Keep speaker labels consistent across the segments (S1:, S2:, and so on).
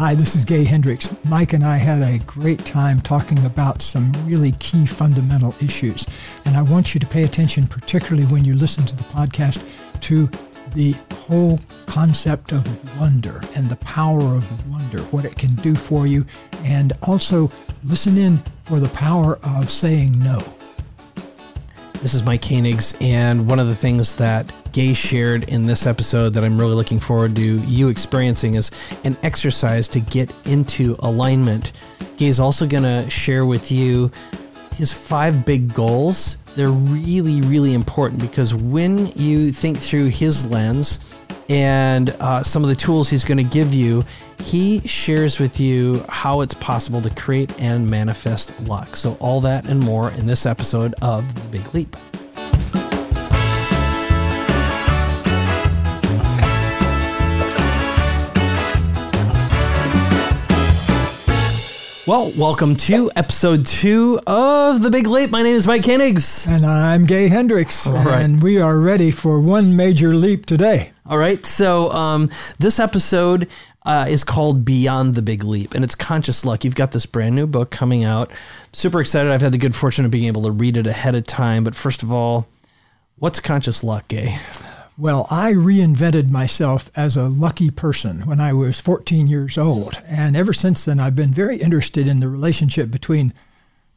S1: Hi, this is Gay Hendricks. Mike and I had a great time talking about some really key fundamental issues. And I want you to pay attention, particularly when you listen to the podcast, to the whole concept of wonder and the power of wonder, what it can do for you. And also listen in for the power of saying no.
S2: This is Mike Koenigs, and one of the things that Gay shared in this episode that I'm really looking forward to you experiencing is an exercise to get into alignment. Gay is also going to share with you his five big goals. They're really, really important because when you think through his lens and uh, some of the tools he's going to give you, he shares with you how it's possible to create and manifest luck. So, all that and more in this episode of The Big Leap. Well, welcome to episode two of The Big Leap. My name is Mike Koenigs.
S1: And I'm Gay Hendricks.
S2: right.
S1: And we are ready for one major leap today.
S2: All right. So, um, this episode uh, is called Beyond the Big Leap, and it's conscious luck. You've got this brand new book coming out. Super excited. I've had the good fortune of being able to read it ahead of time. But first of all, what's conscious luck, Gay?
S1: Well, I reinvented myself as a lucky person when I was 14 years old. And ever since then, I've been very interested in the relationship between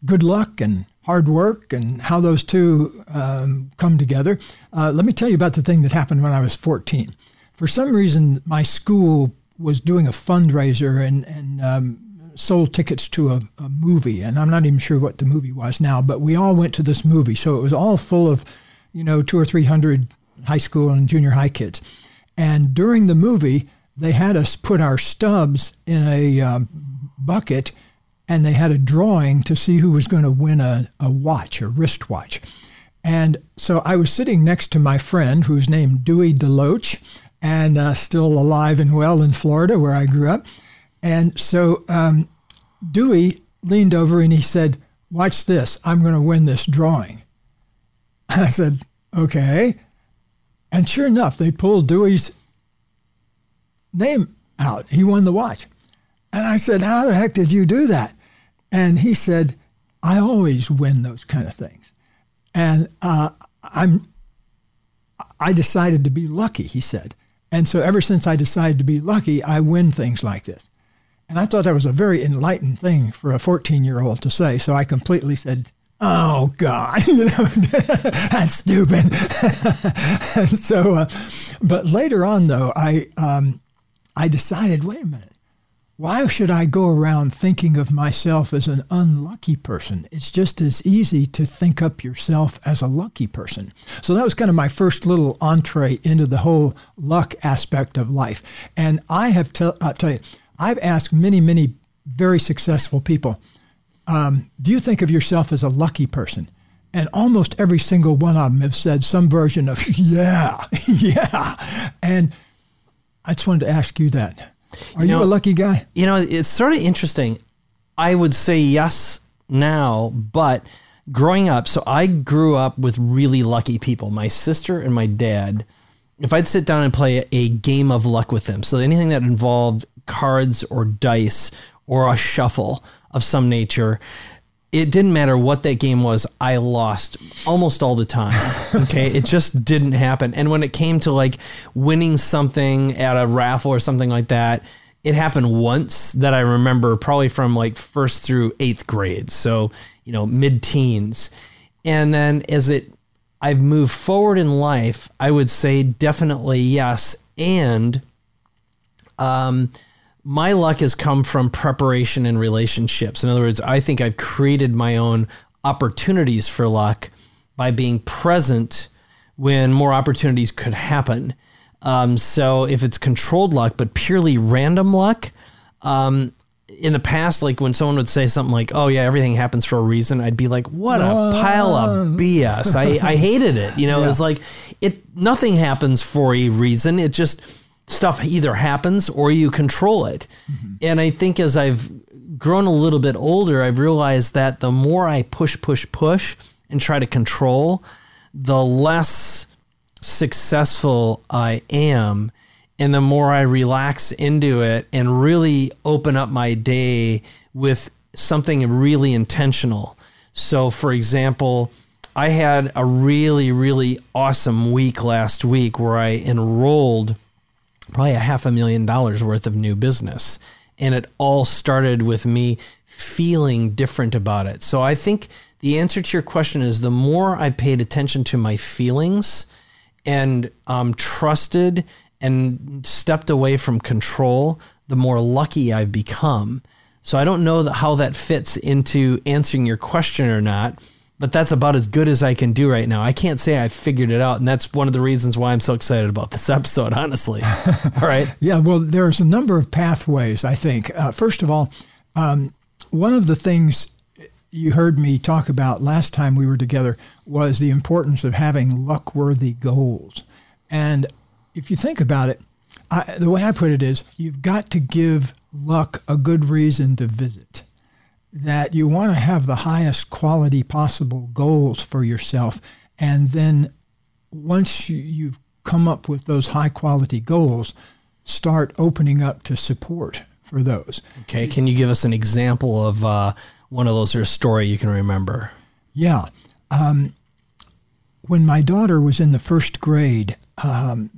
S1: good luck and hard work and how those two um, come together. Uh, let me tell you about the thing that happened when I was 14. For some reason, my school was doing a fundraiser and, and um, sold tickets to a, a movie. And I'm not even sure what the movie was now, but we all went to this movie. So it was all full of, you know, two or 300 high school and junior high kids. And during the movie, they had us put our stubs in a um, bucket and they had a drawing to see who was going to win a, a watch, a wristwatch. And so I was sitting next to my friend who's named Dewey Deloach and uh, still alive and well in Florida where I grew up. And so um, Dewey leaned over and he said, Watch this, I'm going to win this drawing. I said, Okay. And sure enough, they pulled Dewey's name out. He won the watch. And I said, How the heck did you do that? And he said, I always win those kind of things. And uh, I'm, I decided to be lucky, he said. And so ever since I decided to be lucky, I win things like this. And I thought that was a very enlightened thing for a 14 year old to say. So I completely said, oh God, you know, that's stupid. and so, uh, but later on though, I, um, I decided, wait a minute, why should I go around thinking of myself as an unlucky person? It's just as easy to think up yourself as a lucky person. So that was kind of my first little entree into the whole luck aspect of life. And I have, to, I'll tell you, I've asked many, many very successful people, um, do you think of yourself as a lucky person? And almost every single one of them have said some version of, yeah, yeah. And I just wanted to ask you that. Are you,
S2: know,
S1: a lucky guy?
S2: You know, it's sort of interesting. I would say yes now, but growing up, so I grew up with really lucky people. My sister and my dad, if I'd sit down and play a game of luck with them, so anything that involved cards or dice or a shuffle of some nature, it didn't matter what that game was, I lost almost all the time. Okay. it just didn't happen. And when it came to like winning something at a raffle or something like that, it happened once that I remember probably from like first through eighth grade. So, you know, mid teens. And then as it, I've moved forward in life, I would say definitely yes. And, um, my luck has come from preparation and relationships. In other words, I think I've created my own opportunities for luck by being present when more opportunities could happen. Um, so if it's controlled luck, but purely random luck, um, in the past, like when someone would say something like, "Oh yeah, everything happens for a reason," I'd be like, "What a pile of BS!" I, I hated it. You know,
S1: Yeah.
S2: it's like it nothing happens for a reason. It just stuff either happens or you control it. Mm-hmm. And I think as I've grown a little bit older, I've realized that the more I push, push, push and try to control, the less successful I am. and the more I relax into it and really open up my day with something really intentional. So, for example, I had a really, really awesome week last week where I enrolled probably a half a million dollars worth of new business. And it all started with me feeling different about it. So I think the answer to your question is the more I paid attention to my feelings and um, trusted and stepped away from control, the more lucky I've become. So I don't know how that fits into answering your question or not, but that's about as good as I can do right now. I can't say I figured it out, and that's one of the reasons why I'm so excited about this episode. Honestly, all right.
S1: yeah, well, there's a number of pathways. I think uh, first of all, um, one of the things you heard me talk about last time we were together was the importance of having luck-worthy goals, and if you think about it, I, the way I put it is, you've got to give luck a good reason to visit that you want to have the highest quality possible goals for yourself. And then once you, have come up with those high quality goals, start opening up to support for those.
S2: Okay. Can you give us an example of uh, one of those or a story you can remember?
S1: Yeah. Um, when my daughter was in the first grade, um,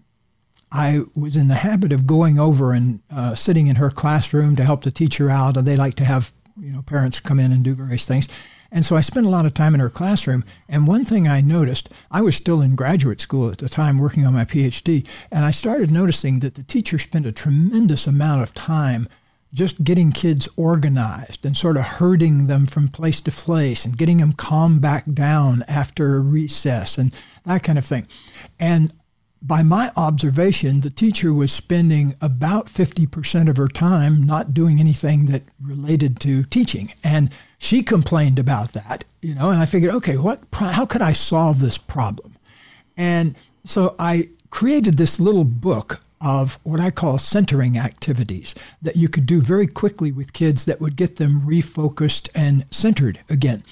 S1: I was in the habit of going over and uh, sitting in her classroom to help the teacher out. And they like to have you know parents come in and do various things. And so I spent a lot of time in her classroom. And one thing I noticed, I was still in graduate school at the time working on my PhD, and I started noticing that the teacher spent a tremendous amount of time just getting kids organized and sort of herding them from place to place and getting them calmed back down after recess and that kind of thing. And by my observation, the teacher was spending about 50% of her time not doing anything that related to teaching. And she complained about that, you know, and I figured, okay, what, how could I solve this problem? And so I created this little book of what I call centering activities that you could do very quickly with kids that would get them refocused and centered again.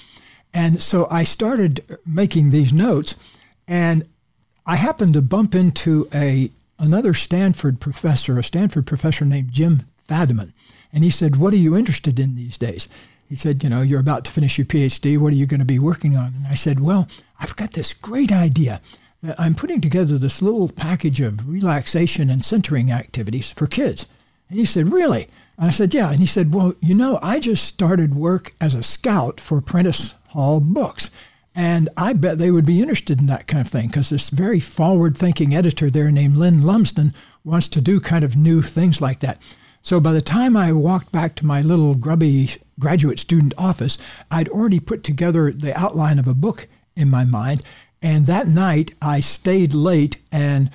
S1: And so I started making these notes and I happened to bump into a another Stanford professor, a Stanford professor named Jim Fadiman, and he said, "What are you interested in these days?" He said, "You know, you're about to finish your PhD. What are you going to be working on?" And I said, "Well, I've got this great idea." that I'm putting together this little package of relaxation and centering activities for kids. And he said, Really? And I said, Yeah. And he said, Well, you know, I just started work as a scout for Prentice Hall Books. And I bet they would be interested in that kind of thing because this very forward thinking editor there named Lynn Lumsden wants to do kind of new things like that. So by the time I walked back to my little grubby graduate student office, I'd already put together the outline of a book in my mind. And that night I stayed late and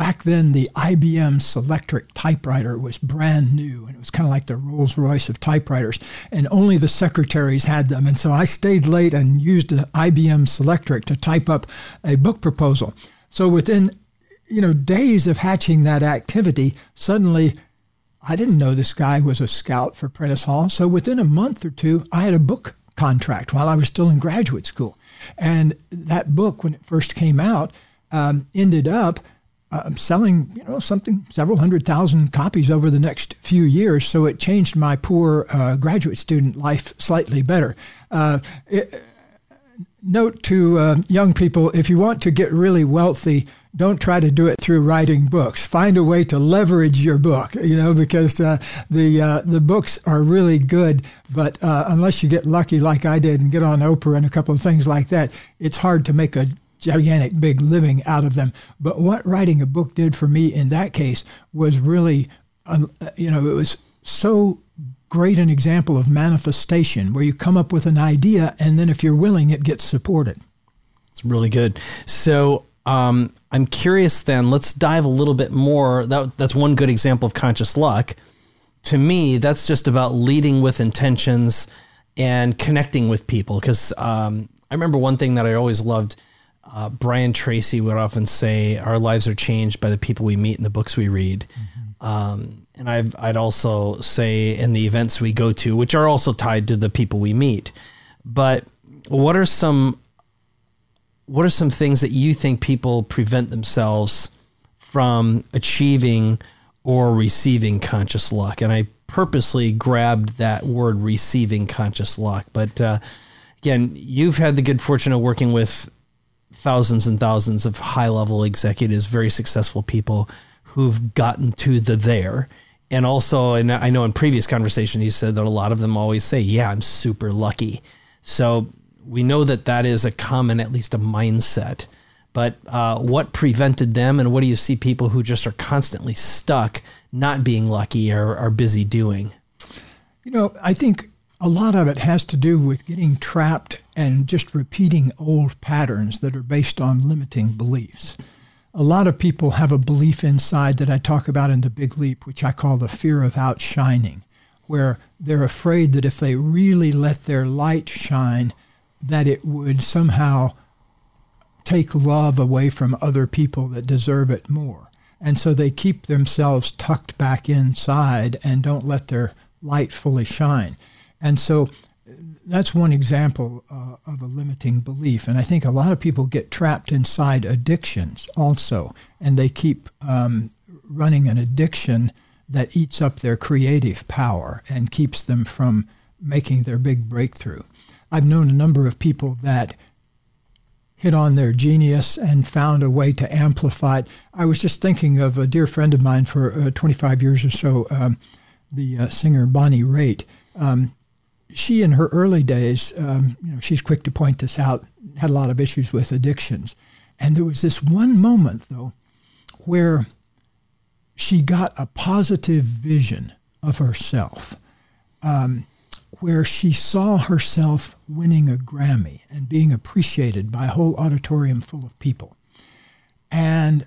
S1: back then the IBM Selectric typewriter was brand new and it was kind of like the Rolls Royce of typewriters and only the secretaries had them and so I stayed late and used the IBM Selectric to type up a book proposal. So within you know days of hatching that activity suddenly I didn't know this guy was a scout for Prentice Hall so within a month or two I had a book contract while I was still in graduate school. And that book when it first came out um, ended up uh, selling, you know, something several hundred thousand copies over the next few years. So it changed my poor uh, graduate student life slightly better. Uh, it, note to uh, young people: if you want to get really wealthy, don't try to do it through writing books. Find a way to leverage your book, you know, because uh, the uh, the books are really good. But unless you get lucky, like I did, and get on Oprah and a couple of things like that, it's hard to make a gigantic big living out of them. But what writing a book did for me in that case was really, uh, you know, it was so great an example of manifestation where you come up with an idea and then if you're willing, it gets supported.
S2: It's really good. So um, I'm curious then, let's dive a little bit more. That, that's one good example of conscious luck. To me, that's just about leading with intentions and connecting with people. Because um, I remember one thing that I always loved uh, Brian Tracy would often say, "Our lives are changed by the people we meet and the books we read." Mm-hmm. Um, and i would also say in the events we go to, which are also tied to the people we meet. But what are some what are some things that you think people prevent themselves from achieving or receiving conscious luck. And I purposely grabbed that word receiving conscious luck. But uh, again, you've had the good fortune of working with thousands and thousands of high level executives, very successful people who've gotten to the there. And also, and I know in previous conversation, he said that a lot of them always say, Yeah, I'm super lucky. So we know that that is a common, at least a mindset. But uh, what prevented them, and what do you see people who just are constantly stuck, not being lucky, or are busy doing?
S1: You know, I think a lot of it has to do with getting trapped and just repeating old patterns that are based on limiting beliefs. A lot of people have a belief inside that I talk about in the Big Leap, which I call the fear of outshining, where they're afraid that if they really let their light shine, that it would somehow take love away from other people that deserve it more. And so they keep themselves tucked back inside and don't let their light fully shine. And so that's one example uh, of a limiting belief. And I think a lot of people get trapped inside addictions also, and they keep um, running an addiction that eats up their creative power and keeps them from making their big breakthrough. I've known a number of people that hit on their genius and found a way to amplify it. I was just thinking of a dear friend of mine for uh, 25 years or so, um, the uh, singer Bonnie Raitt. Um, she, in her early days, um, you know, she's quick to point this out, had a lot of issues with addictions. And there was this one moment, though, where she got a positive vision of herself. Um, where she saw herself winning a Grammy and being appreciated by a whole auditorium full of people. And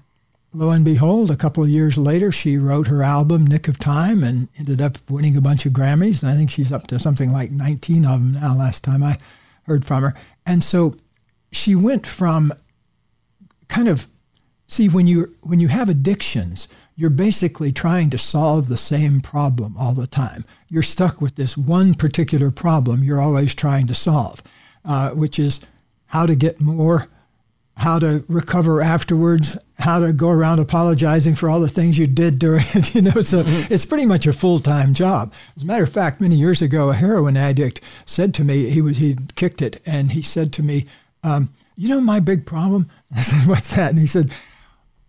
S1: lo and behold, a couple of years later, she wrote her album, Nick of Time, and ended up winning a bunch of Grammys. And I think she's up to something like 19 of them now, last time I heard from her. And so she went from kind of, see, when you, when you have addictions, you're basically trying to solve the same problem all the time. You're stuck with this one particular problem you're always trying to solve, uh, which is how to get more, how to recover afterwards, how to go around apologizing for all the things you did during it. You know, so mm-hmm. it's pretty much a full time job. As a matter of fact, many years ago, a heroin addict said to me, he was he kicked it, and he said to me, um, "You know, my big problem." I said, "What's that?" And he said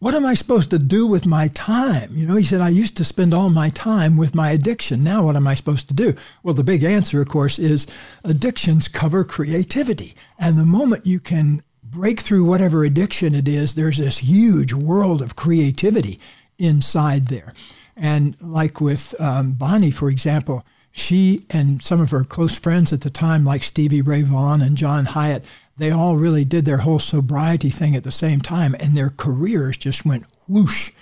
S1: what am I supposed to do with my time? You know, he said, I used to spend all my time with my addiction. Now, what am I supposed to do? Well, the big answer, of course, is addictions cover creativity. And the moment you can break through whatever addiction it is, there's this huge world of creativity inside there. And like with um, Bonnie, for example, she and some of her close friends at the time, like Stevie Ray Vaughan and John Hiatt, they all really did their whole sobriety thing at the same time, and their careers just went whoosh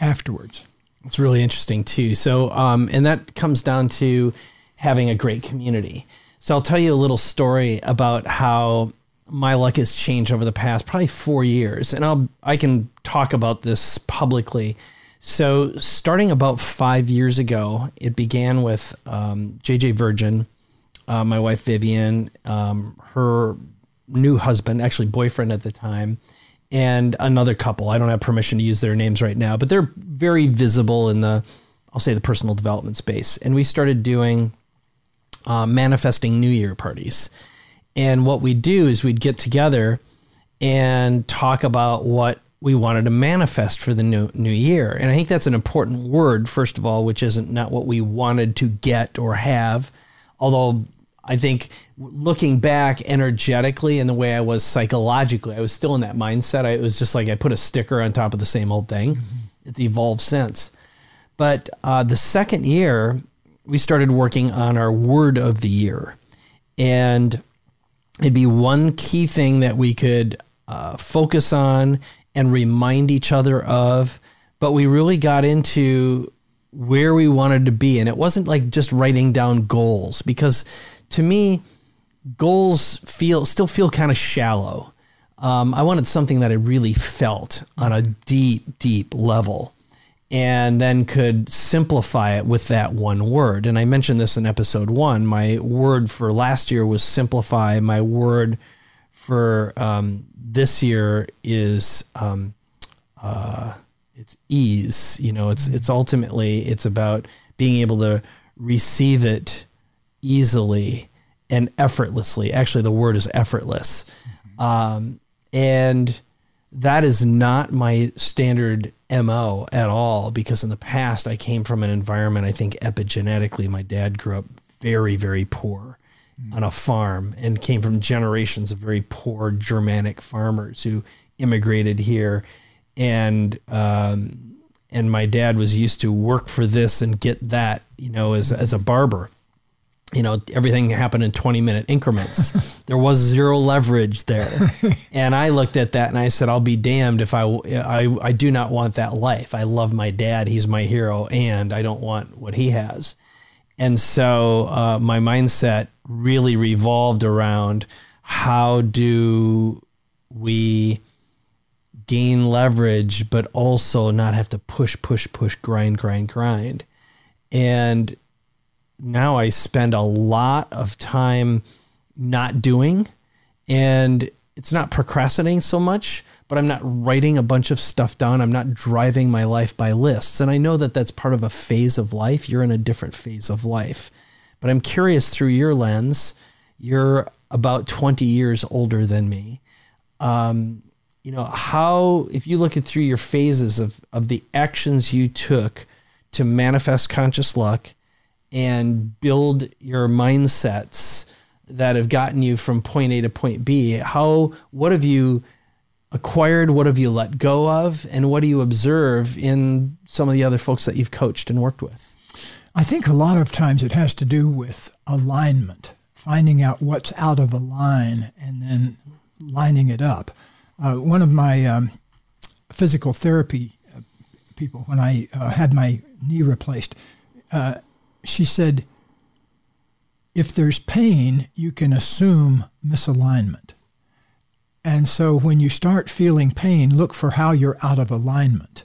S1: afterwards.
S2: It's really interesting too. So, um, and that comes down to having a great community. So, I'll tell you a little story about how my luck has changed over the past probably four years, and I'll I can talk about this publicly. So, starting about five years ago, it began with um, JJ Virgin, uh, my wife Vivian, um, her new husband, actually boyfriend at the time, and another couple. I don't have permission to use their names right now, but they're very visible in the, I'll say, the personal development space. And we started doing uh, manifesting New Year parties. And what we do is we'd get together and talk about what we wanted to manifest for the new new year. And I think that's an important word, first of all, which isn't not what we wanted to get or have, although I think looking back energetically and the way I was psychologically, I was still in that mindset. I, it was just like I put a sticker on top of the same old thing. Mm-hmm. It's evolved since. But uh, the second year, we started working on our word of the year. And it'd be one key thing that we could uh, focus on and remind each other of. But we really got into where we wanted to be. And it wasn't like just writing down goals because to me, goals feel still feel kind of shallow. Um, I wanted something that I really felt on a deep, deep level, and then could simplify it with that one word. And I mentioned this in episode one. My word for last year was simplify. My word for um, this year is um, uh, it's ease. You know, it's it's ultimately it's about being able to receive it easily and effortlessly. Actually, the word is effortless, um, and that is not my standard mo at all. Because in the past, I came from an environment. I think epigenetically, my dad grew up very very poor on a farm and came from generations of very poor Germanic farmers who immigrated here, and um, and my dad was used to work for this and get that, you know, as as a barber. You know, everything happened in 20 minute increments. there was zero leverage there. and I looked at that and I said, I'll be damned if I, I, I do not want that life. I love my dad. He's my hero. And I don't want what he has. And so uh, my mindset really revolved around how do we gain leverage, but also not have to push, push, push, grind, grind, grind. And now I spend a lot of time not doing, and it's not procrastinating so much, but I'm not writing a bunch of stuff down. I'm not driving my life by lists. And I know that that's part of a phase of life. You're in a different phase of life. But I'm curious through your lens, you're about 20 years older than me. Um, you know, how, if you look at through your phases of, of the actions you took to manifest conscious luck and build your mindsets that have gotten you from point A to point B, how, what have you acquired? What have you let go of? And what do you observe in some of the other folks that you've coached and worked with?
S1: I think a lot of times it has to do with alignment, finding out what's out of a line and then lining it up. Uh, one of my um, physical therapy uh, people, when I uh, had my knee replaced, uh, she said, if there's pain, you can assume misalignment. And so when you start feeling pain, look for how you're out of alignment.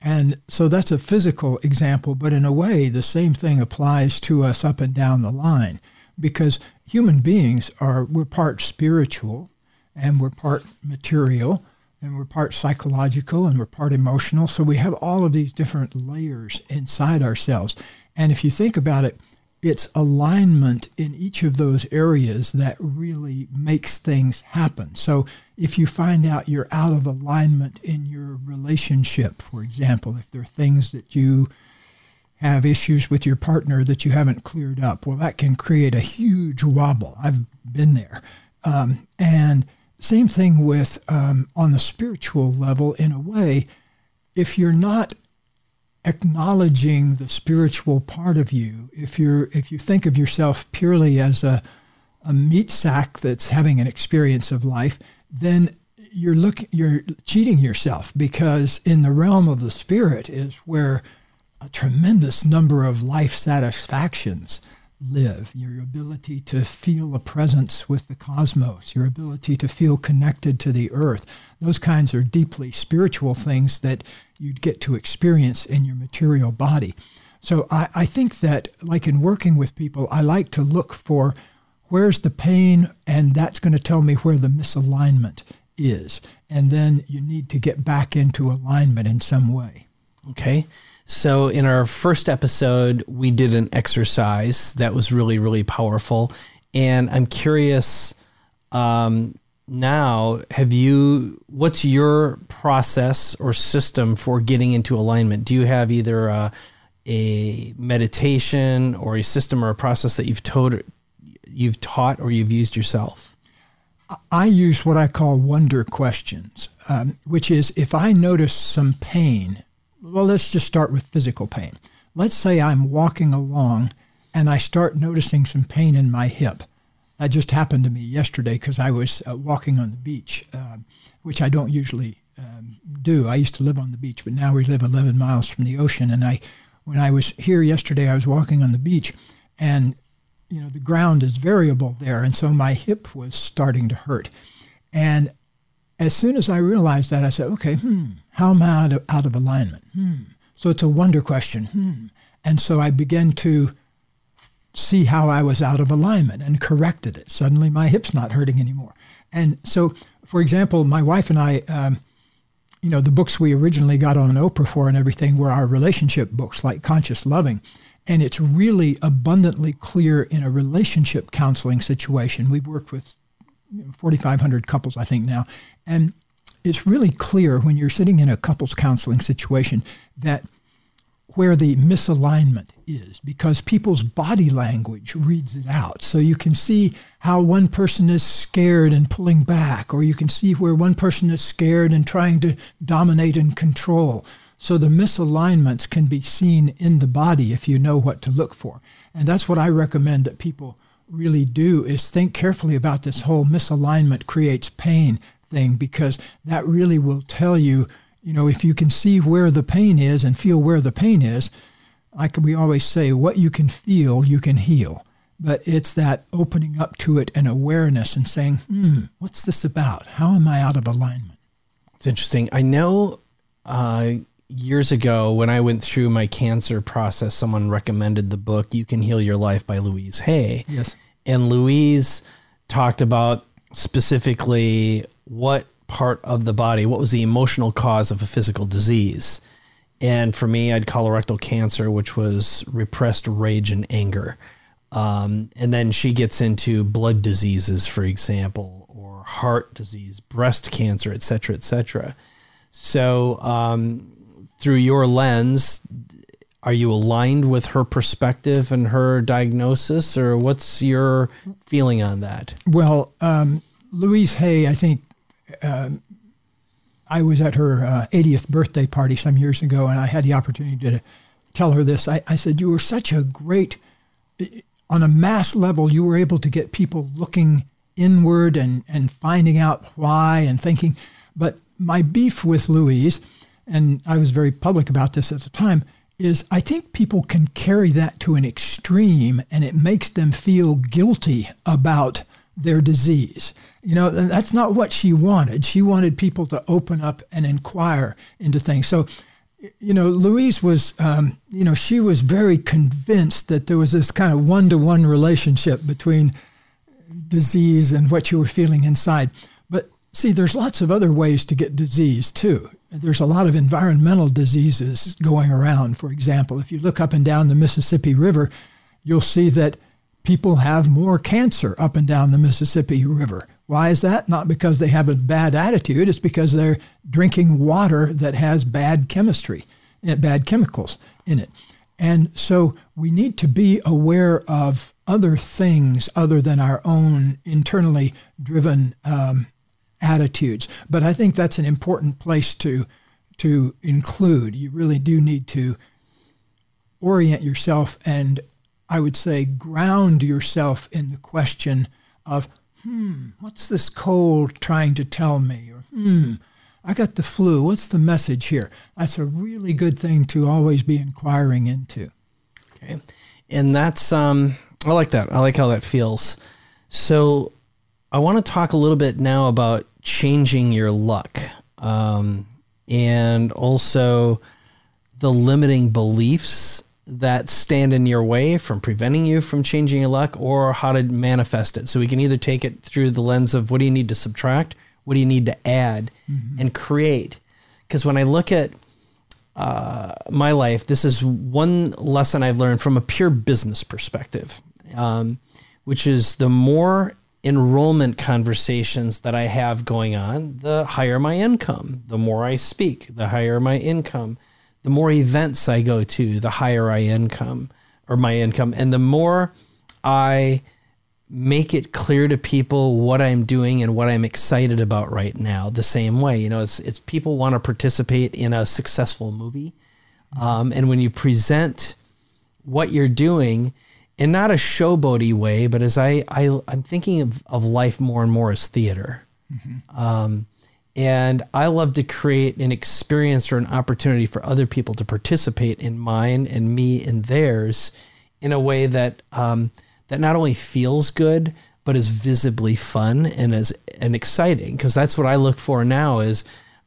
S1: And so that's a physical example, but in a way, the same thing applies to us up and down the line because human beings are, we're part spiritual and we're part material and we're part psychological and we're part emotional. So we have all of these different layers inside ourselves. And if you think about it, it's alignment in each of those areas that really makes things happen. So if you find out you're out of alignment in your relationship, for example, if there are things that you have issues with your partner that you haven't cleared up, well, that can create a huge wobble. I've been there. Um, and same thing with um, on the spiritual level, in a way, if you're not acknowledging the spiritual part of you, if you're if you think of yourself purely as a, a meat sack that's having an experience of life, then you're look you're cheating yourself because in the realm of the spirit is where a tremendous number of life satisfactions live your ability to feel a presence with the cosmos your ability to feel connected to the earth those kinds are deeply spiritual things that you'd get to experience in your material body so I, I think that like in working with people i like to look for where's the pain, and that's going to tell me where the misalignment is. And then you need to get back into alignment in some way.
S2: Okay. So, in our first episode, we did an exercise that was really, really powerful. And I'm curious um, now, have you, what's your process or system for getting into alignment? Do you have either a, a meditation or a system or a process that you've taught, you've taught or you've used yourself?
S1: I use what I call wonder questions, um, which is if I notice some pain, well, let's just start with physical pain. Let's say I'm walking along and I start noticing some pain in my hip. That just happened to me yesterday because I was uh, walking on the beach, uh, which I don't usually um, do. I used to live on the beach, but now we live 11 miles from the ocean. And I, when I was here yesterday, I was walking on the beach, and you know, the ground is variable there. And so my hip was starting to hurt. And as soon as I realized that, I said, okay, hmm, how am I out of, out of alignment? Hmm. So it's a wonder question. Hmm. And so I began to see how I was out of alignment and corrected it. Suddenly my hip's not hurting anymore. And so, for example, my wife and I, um, you know, the books we originally got on Oprah for and everything were our relationship books like Conscious Loving. And it's really abundantly clear in a relationship counseling situation. We've worked with 4,500 couples, I think, now. And it's really clear when you're sitting in a couples counseling situation that where the misalignment is because people's body language reads it out. So you can see how one person is scared and pulling back, or you can see where one person is scared and trying to dominate and control. So the misalignments can be seen in the body if you know what to look for. And that's what I recommend that people really do is think carefully about this whole misalignment creates pain thing because that really will tell you you know, if you can see where the pain is and feel where the pain is, like we always say, what you can feel, you can heal. But it's that opening up to it and awareness and saying, hmm, what's this about? How am I out of alignment?
S2: It's interesting. I know uh, years ago when I went through my cancer process, someone recommended the book You Can Heal Your Life by Louise Hay.
S1: Yes.
S2: And Louise talked about specifically what part of the body, what was the emotional cause of a physical disease. And for me, I had colorectal cancer, which was repressed rage and anger. Um, and then she gets into blood diseases, for example, or heart disease, breast cancer, et cetera, et cetera. So, um, through your lens, are you aligned with her perspective and her diagnosis, or what's your feeling on that?
S1: Well, um, Louise Hay, I think, uh, I was at her uh, 80th birthday party some years ago, and I had the opportunity to tell her this. I, I said, You were such a great, on a mass level, you were able to get people looking inward and, and finding out why and thinking. But my beef with Louise, and I was very public about this at the time, is I think people can carry that to an extreme and it makes them feel guilty about their disease. You know, that's not what she wanted. She wanted people to open up and inquire into things. So, you know, Louise was, um, you know, she was very convinced that there was this kind of one to one relationship between disease and what you were feeling inside. But see, there's lots of other ways to get disease too. There's a lot of environmental diseases going around. For example, if you look up and down the Mississippi River, you'll see that people have more cancer up and down the Mississippi River. Why is that? Not because they have a bad attitude, it's because they're drinking water that has bad chemistry, eh, bad chemicals in it. And so we need to be aware of other things other than our own internally driven um, attitudes. But I think that's an important place to to include. You really do need to orient yourself and I would say ground yourself in the question of hmm, what's this cold trying to tell me? Or, hmm, I got the flu. What's the message here? That's a really good thing to always be inquiring into.
S2: Okay. And that's, um, I like that. I like how that feels. So I want to talk a little bit now about changing your luck um, and also the limiting beliefs that stand in your way from preventing you from changing your luck or how to manifest it. So we can either take it through the lens of what do you need to subtract, what do you need to add, mm-hmm. and create. Because when I look at uh, my life, this is one lesson I've learned from a pure business perspective, um, which is the more enrollment conversations that I have going on, the higher my income. The more I speak, the higher my income the more events I go to, the higher I income or my income, and the more I make it clear to people what I'm doing and what I'm excited about right now. The same way, you know, it's it's people want to participate in a successful movie, um, and when you present what you're doing in not a showboaty way, but as I, I I'm thinking of, of life more and more as theater. Mm-hmm. Um, and I love to create an experience or an opportunity for other people to participate in mine and me and theirs in a way that um, that not only feels good but is visibly fun and is and exciting because that's what I look for now is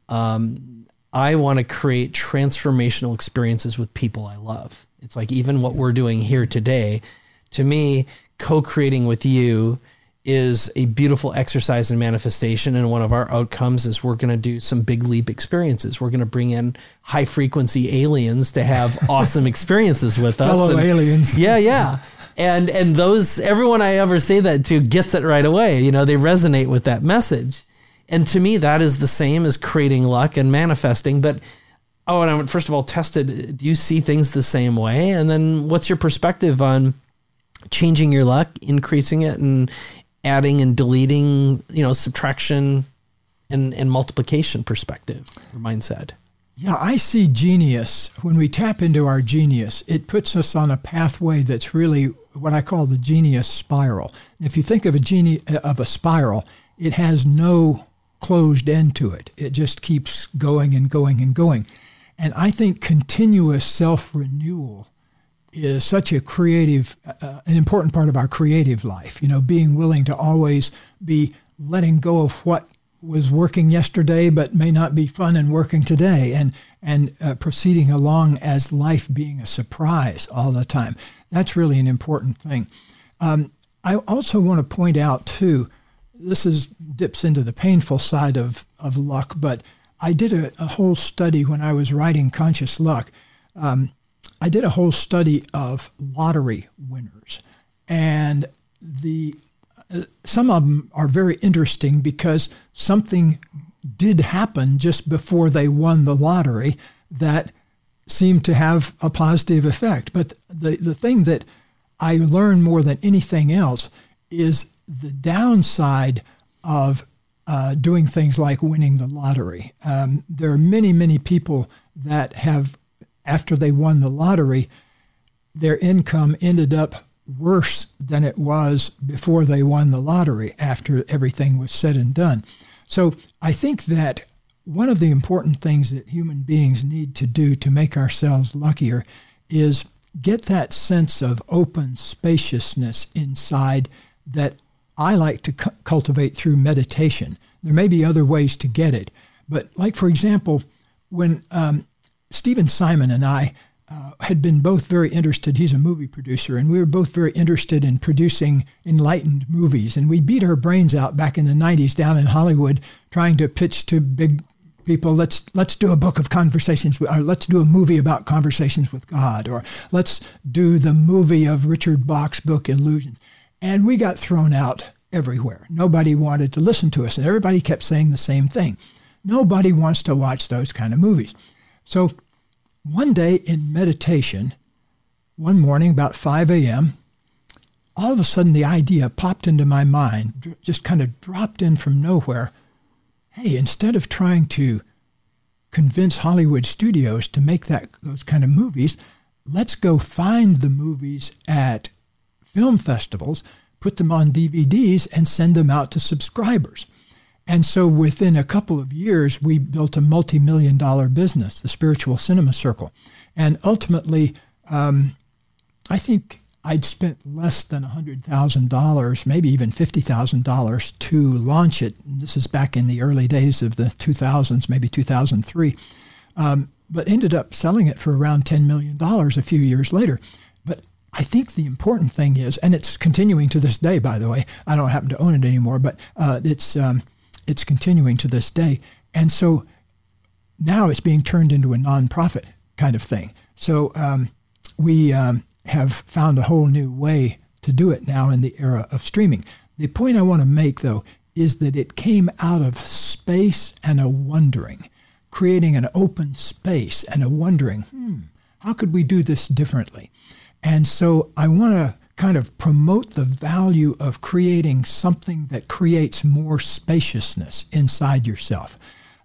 S2: um, I want to create transformational experiences with people I love. It's like even what we're doing here today, to me, co-creating with you is a beautiful exercise in manifestation. And one of our outcomes is we're going to do some big leap experiences. We're going to bring in high frequency aliens to have awesome experiences with us.
S1: Fellow
S2: And-
S1: aliens.
S2: yeah, yeah. And and those everyone I ever say that to gets it right away. You know, they resonate with that message. And to me, that is the same as creating luck and manifesting. But oh, and I would first of all test it. Do you see things the same way? And then what's your perspective on changing your luck, increasing it, and adding and deleting? You know, subtraction and and multiplication perspective or mindset.
S1: Yeah, I see genius. When we tap into our genius, it puts us on a pathway that's really what I call the genius spiral. If you think of a genie uh, of a spiral, it has no closed end to it. It just keeps going and going and going. And I think continuous self-renewal is such a creative, uh, an important part of our creative life. You know, being willing to always be letting go of what was working yesterday, but may not be fun and working today, and and uh, proceeding along as life being a surprise all the time. That's really an important thing. Um, I also want to point out too. This is dips into the painful side of of luck, but I did a, a whole study when I was writing Conscious Luck. Um, I did a whole study of lottery winners, and the uh, some of them are very interesting because something did happen just before they won the lottery that seemed to have a positive effect. But the the thing that I learned more than anything else is the downside of uh, doing things like winning the lottery. Um, there are many, many people that have, after they won the lottery, their income ended up worse than it was before they won the lottery after everything was said and done. So I think that one of the important things that human beings need to do to make ourselves luckier is get that sense of open spaciousness inside that I like to cu- cultivate through meditation. There may be other ways to get it, but like for example, when um, Stephen Simon and I uh, had been both very interested. He's a movie producer, and we were both very interested in producing enlightened movies. And we beat our brains out back in the '90s down in Hollywood, trying to pitch to big people. Let's let's do a book of conversations, or let's do a movie about conversations with God, or let's do the movie of Richard Bach's book Illusions. And we got thrown out everywhere. Nobody wanted to listen to us, and everybody kept saying the same thing. Nobody wants to watch those kind of movies. So one day in meditation, one morning about 5 a.m., all of a sudden the idea popped into my mind, just kind of dropped in from nowhere. Hey, instead of trying to convince Hollywood studios to make that those kind of movies, let's go find the movies at film festivals, put them on DVDs, and send them out to subscribers. And so within a couple of years, we built a multi million dollar business, the Spiritual Cinema Circle. And ultimately, um, I think I'd spent less than $100,000, maybe even $50,000 to launch it. And This is back in the early days of the 2000s, maybe 2003, um, but ended up selling it for around $10 million a few years later. But I think the important thing is, and it's continuing to this day, by the way. I don't happen to own it anymore, but uh, it's um, it's continuing to this day. And so now it's being turned into a nonprofit kind of thing. So um, we um, have found a whole new way to do it now in the era of streaming. The point I want to make, though, is that it came out of space and a wondering, creating an open space and a wondering, hmm, how could we do this differently? And so I want to kind of promote the value of creating something that creates more spaciousness inside yourself.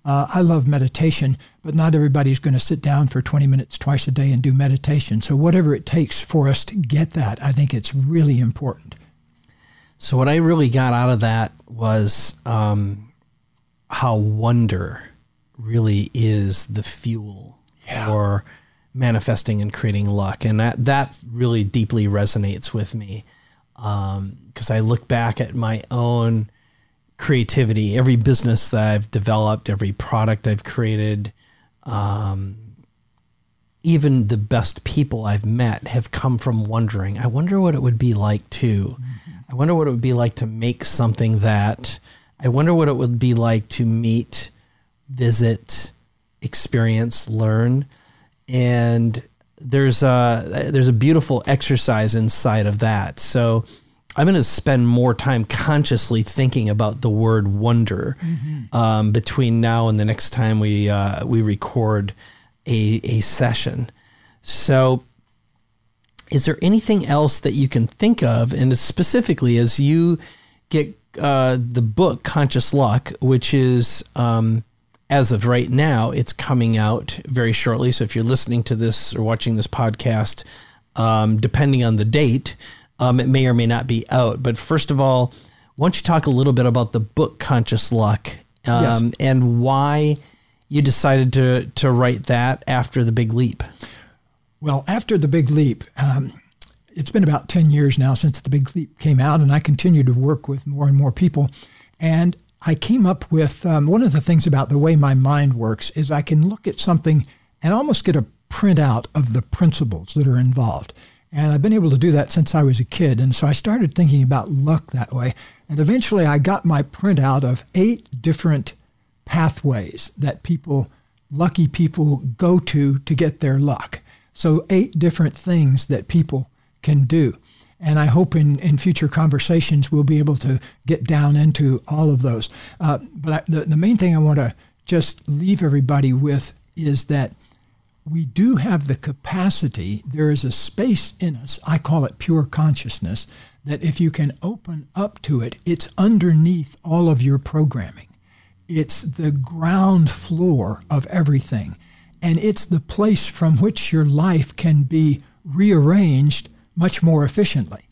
S1: Uh, I love meditation, but not everybody's going to sit down for 20 minutes twice a day and do meditation. So, whatever it takes for us to get that, I think it's really important.
S2: So what I really got out of that was um, how wonder really is the fuel
S1: Yeah.
S2: for manifesting and creating luck, and that that really deeply resonates with me because I look back at my own creativity, every business that I've developed, every product I've created. Um, even the best people I've met have come from wondering, I wonder what it would be like to I wonder what it would be like to make something that. I wonder what it would be like to meet, visit, experience, learn, and there's a there's a beautiful exercise inside of that. So I'm going to spend more time consciously thinking about the word wonder mm-hmm. um, between now and the next time we uh, we record a a session. So, is there anything else that you can think of, and specifically as you get uh, the book Conscious Luck, which is um, as of right now, it's coming out very shortly. So if you're listening to this or watching this podcast, um, depending on the date, um, it may or may not be out. But first of all, why don't you talk a little bit about the book Conscious Luck um, yes. and why you decided to to write that after the Big Leap?
S1: Well, after the Big Leap, um, it's been about ten years now since the Big Leap came out, and I continue to work with more and more people. And I came up with um, one of the things about the way my mind works is I can look at something and almost get a printout of the principles that are involved. And I've been able to do that since I was a kid. And so I started thinking about luck that way. And eventually I got my printout of eight different pathways that people, lucky people, go to to get their luck. So, eight different things that people can do. And I hope in, in future conversations we'll be able to get down into all of those. Uh, but I, the, the main thing I want to just leave everybody with is that we do have the capacity, there is a space in us, I call it pure consciousness, that if you can open up to it, it's underneath all of your programming. It's the ground floor of everything. And it's the place from which your life can be rearranged much more efficiently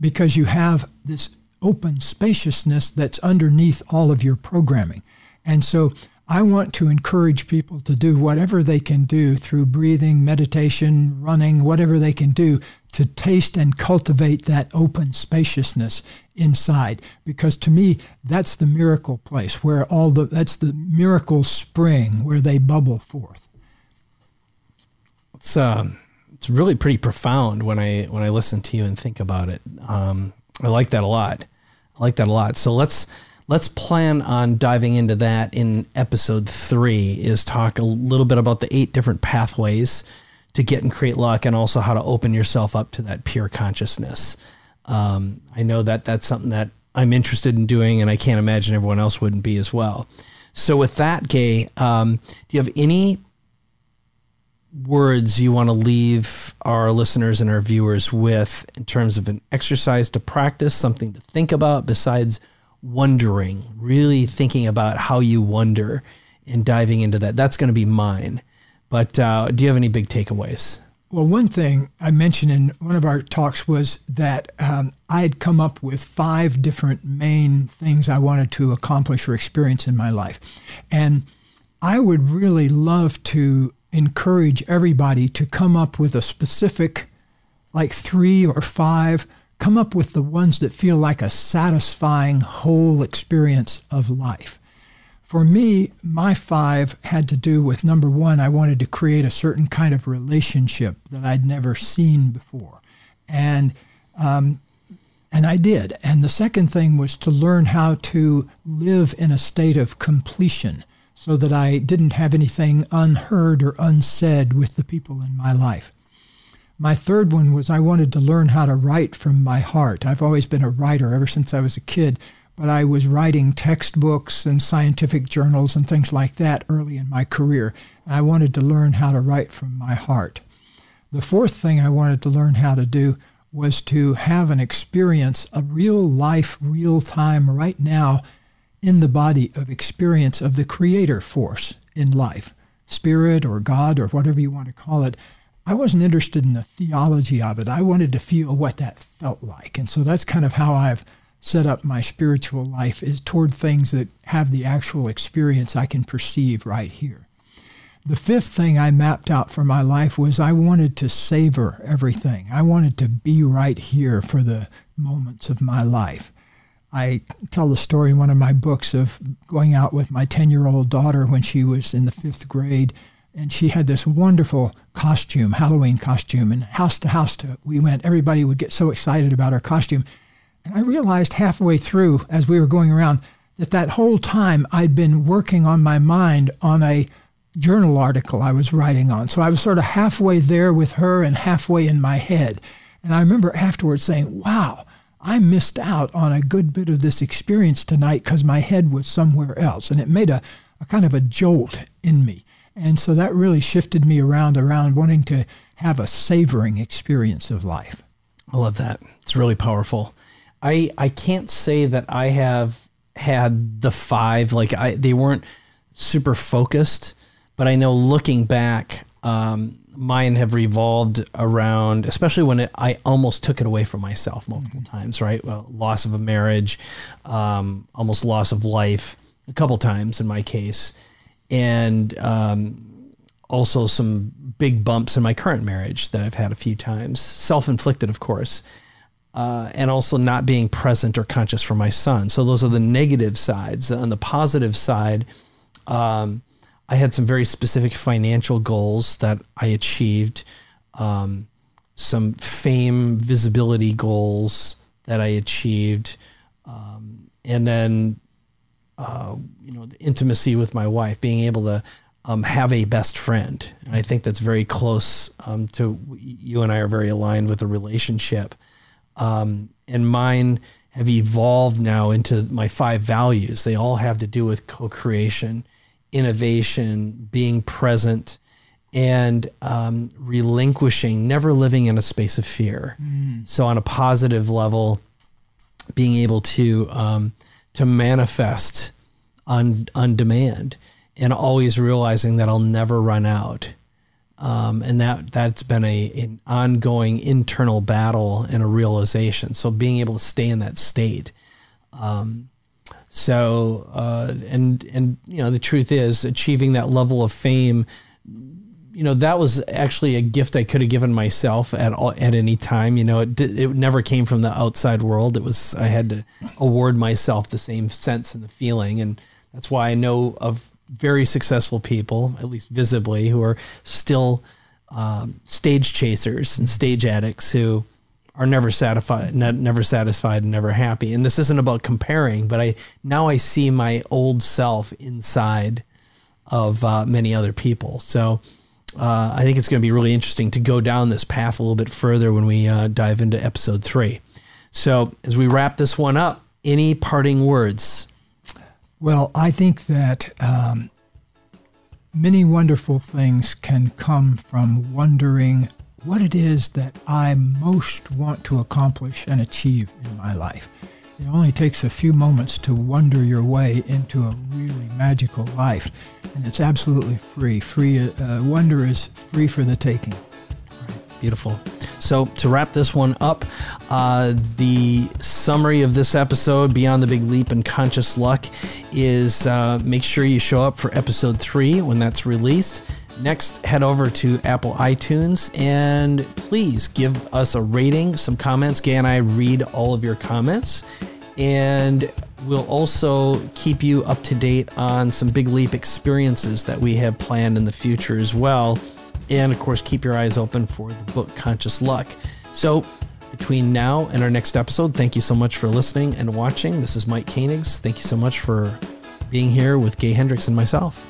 S1: because you have this open spaciousness that's underneath all of your programming. And so I want to encourage people to do whatever they can do through breathing, meditation, running, whatever they can do to taste and cultivate that open spaciousness inside because to me that's the miracle place where all the that's the miracle spring where they bubble forth.
S2: It's um it's really pretty profound when I when I listen to you and think about it. Um, I like that a lot. I like that a lot. So let's let's plan on diving into that in episode three. Is talk a little bit about the eight different pathways to get and create luck, and also how to open yourself up to that pure consciousness. Um, I know that that's something that I'm interested in doing, and I can't imagine everyone else wouldn't be as well. So with that, Gay, um, do you have any words you want to leave our listeners and our viewers with in terms of an exercise to practice, something to think about besides wondering, really thinking about how you wonder and diving into that? That's going to be mine. But uh, do you have any big takeaways?
S1: Well, one thing I mentioned in one of our talks was that um, I had come up with five different main things I wanted to accomplish or experience in my life. And I would really love to encourage everybody to come up with a specific, like three or five, come up with the ones that feel like a satisfying whole experience of life. For me, my five had to do with number one, I wanted to create a certain kind of relationship that I'd never seen before. And um, and I did. And the second thing was to learn how to live in a state of completion so that I didn't have anything unheard or unsaid with the people in my life. My third one was I wanted to learn how to write from my heart. I've always been a writer ever since I was a kid, but I was writing textbooks and scientific journals and things like that early in my career. And I wanted to learn how to write from my heart. The fourth thing I wanted to learn how to do was to have an experience, a real life, real time, right now in the body of experience of the creator force in life, spirit or God or whatever you want to call it. I wasn't interested in the theology of it. I wanted to feel what that felt like. And so that's kind of how I've set up my spiritual life is toward things that have the actual experience I can perceive right here. The fifth thing I mapped out for my life was I wanted to savor everything. I wanted to be right here for the moments of my life. I tell the story in one of my books of going out with my 10 year old daughter when she was in the fifth grade. And she had this wonderful costume, Halloween costume. And house to house to, we went, everybody would get so excited about her costume. And I realized halfway through, as we were going around, that that whole time I'd been working on my mind on a journal article I was writing on. So I was sort of halfway there with her and halfway in my head. And I remember afterwards saying, wow, I missed out on a good bit of this experience tonight because my head was somewhere else. And it made a, a kind of a jolt in me. And so that really shifted me around, around wanting to have a savoring experience of life.
S2: I love that. It's really powerful. I I can't say that I have had the five like I they weren't super focused, but I know looking back, um, mine have revolved around, especially when it, I almost took it away from myself multiple mm-hmm. times. Right, well, loss of a marriage, um, almost loss of life, a couple times in my case, and um, also some big bumps in my current marriage that I've had a few times, self inflicted, of course, uh, and also not being present or conscious for my son. So those are the negative sides. On the positive side, um, I had some very specific financial goals that I achieved, um, some fame, visibility goals that I achieved, um, and then. Uh, you know, the intimacy with my wife, being able to um, have a best friend. And I think that's very close um, to you and I are very aligned with the relationship. Um, and mine have evolved now into my five values. They all have to do with co creation, innovation, being present, and um, relinquishing, never living in a space of fear. Mm. So, on a positive level, being able to um, to manifest on on demand and always realizing that I'll never run out. Um, and that that's been a an ongoing internal battle and a realization. So being able to stay in that state. Um, so uh, and and you know the truth is achieving that level of fame. You know that was actually a gift I could have given myself at all, at any time. You know it it never came from the outside world. It was I had to award myself the same sense and the feeling, and that's why I know of very successful people, at least visibly, who are still um, stage chasers and stage addicts who are never satisfied, never satisfied, and never happy. And this isn't about comparing, but I now I see my old self inside of uh, many other people. So uh, I think it's going to be really interesting to go down this path a little bit further when we uh, dive into episode three. So as we wrap this one up, any parting words
S1: well, I think that um, many wonderful things can come from wondering what it is that I most want to accomplish and achieve in my life. It only takes a few moments to wonder your way into a really magical life, and it's absolutely free. Free uh, wonder is free for the taking.
S2: Beautiful. So, to wrap this one up, uh, the summary of this episode, Beyond the Big Leap and Conscious Luck, is uh, make sure you show up for episode three when that's released. Next, head over to Apple iTunes and please give us a rating, some comments. Gay and I read all of your comments. And we'll also keep you up to date on some Big Leap experiences that we have planned in the future as well and of course, keep your eyes open for the book Conscious Luck. So, between now and our next episode, thank you so much for listening and watching. This is Mike Koenigs. Thank you so much for being here with Gay Hendricks and myself.